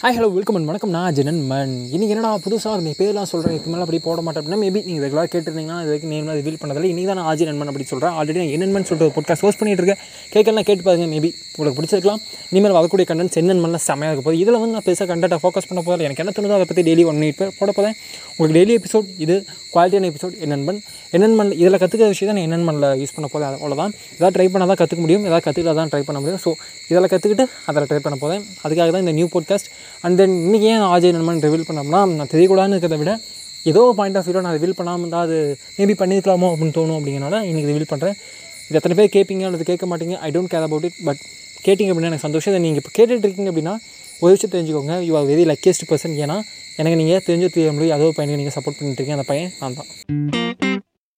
Hi hello welcome and வணக்கம். நான் ஜெனன் மன். இன்றைக்கி என்னடா புதுசாக நீ பேர்லாம் சொல்கிறேன் இதுக்கு மேலே அப்படி போட மாட்டேன் அப்படின்னா மேபி நீங்கள் ரெகுலாக கேட்டிருந்தீங்கன்னா இது வரைக்கும் நேரில் ரிவீல் பண்ணதில்லை. இன்றைக்கி தான் நான் ஆஜி நண்பன் அப்படி சொல்கிறேன் ஆல்ரெடி நான் என்னென்னு சொல்லிட்டு ஒரு பாட்காஸ்ட் ஹோஸ்ட் பண்ணிட்டு இருக்கேன். கேட்கலாம் கேட்டு பாருங்க மேபி உங்களுக்கு பிடிச்சிருக்கலாம். இனிமேல் வரக்கூடிய கண்டென்ட்ஸ் என்னென்ன செம்மையாக இருக்க போகுது. இதில் வந்து நான் பெருசாக கண்டென்ட்டை ஃபோக்கஸ் பண்ண போதில் எனக்கு என்ன தோணுதோ அதை பற்றி டெய்லி ஒன் மினிட் போட போகிறேன் உங்களுக்கு டெய்லி எபிசோட் இது குவாலிட்டியான எபிசோட் என்னென்பன் என்னென்மன் இதில் கற்றுக்கிற விஷயம் தான் நான் என்னென்மனில் யூஸ் பண்ண போதேன் அவ்வளோதான் ஏதாவது ட்ரை பண்ணால் தான் கற்றுக்க முடியும். ஏதாவது கற்றுக்கிட்டா தான் ட்ரை பண்ண முடியும். ஸோ இதில் கற்றுக்கிட்டு அதில் ட்ரை பண்ண போதேன் அதுக்காக தான் இந்த நியூ பாட்காஸ்ட் அண்ட் தென் இன்றைக்கி ஏன் ஆஜய் நண்பன் ரிவீல் பண்ணோம்னா நான் தெரியக்கூடாதுன்னு இருக்கிறத விட ஏதோ பாயிண்ட் ஆஃப் வியூவில் நான் ரிவீல் பண்ணாமல் இருந்தால் அது மேபி பண்ணியிருக்கலாமோ அப்படின்னு தோணும் அப்படிங்கிறனால இன்றைக்கி ரிவீல் பண்ணுறேன் இது எத்தனை பேர் கேட்பீங்க அல்லது கேட்க மாட்டீங்க? I don't care about it but கேட்டிங்க அப்படின்னா எனக்கு சந்தோஷம். இதை நீங்கள் இப்போ கேட்டுட்டு இருக்கீங்க அப்படின்னா ஒரு விஷயம் தெரிஞ்சுக்கோங்க. You are very luckiest person ஏன்னா எனக்கு நீங்கள் தெரிஞ்சு தெரிய முடியும் அதோ பையனுக்கு நீங்கள் சப்போர்ட் பண்ணிட்டு இருக்கீங்க. அந்த பையன் நான் தான்.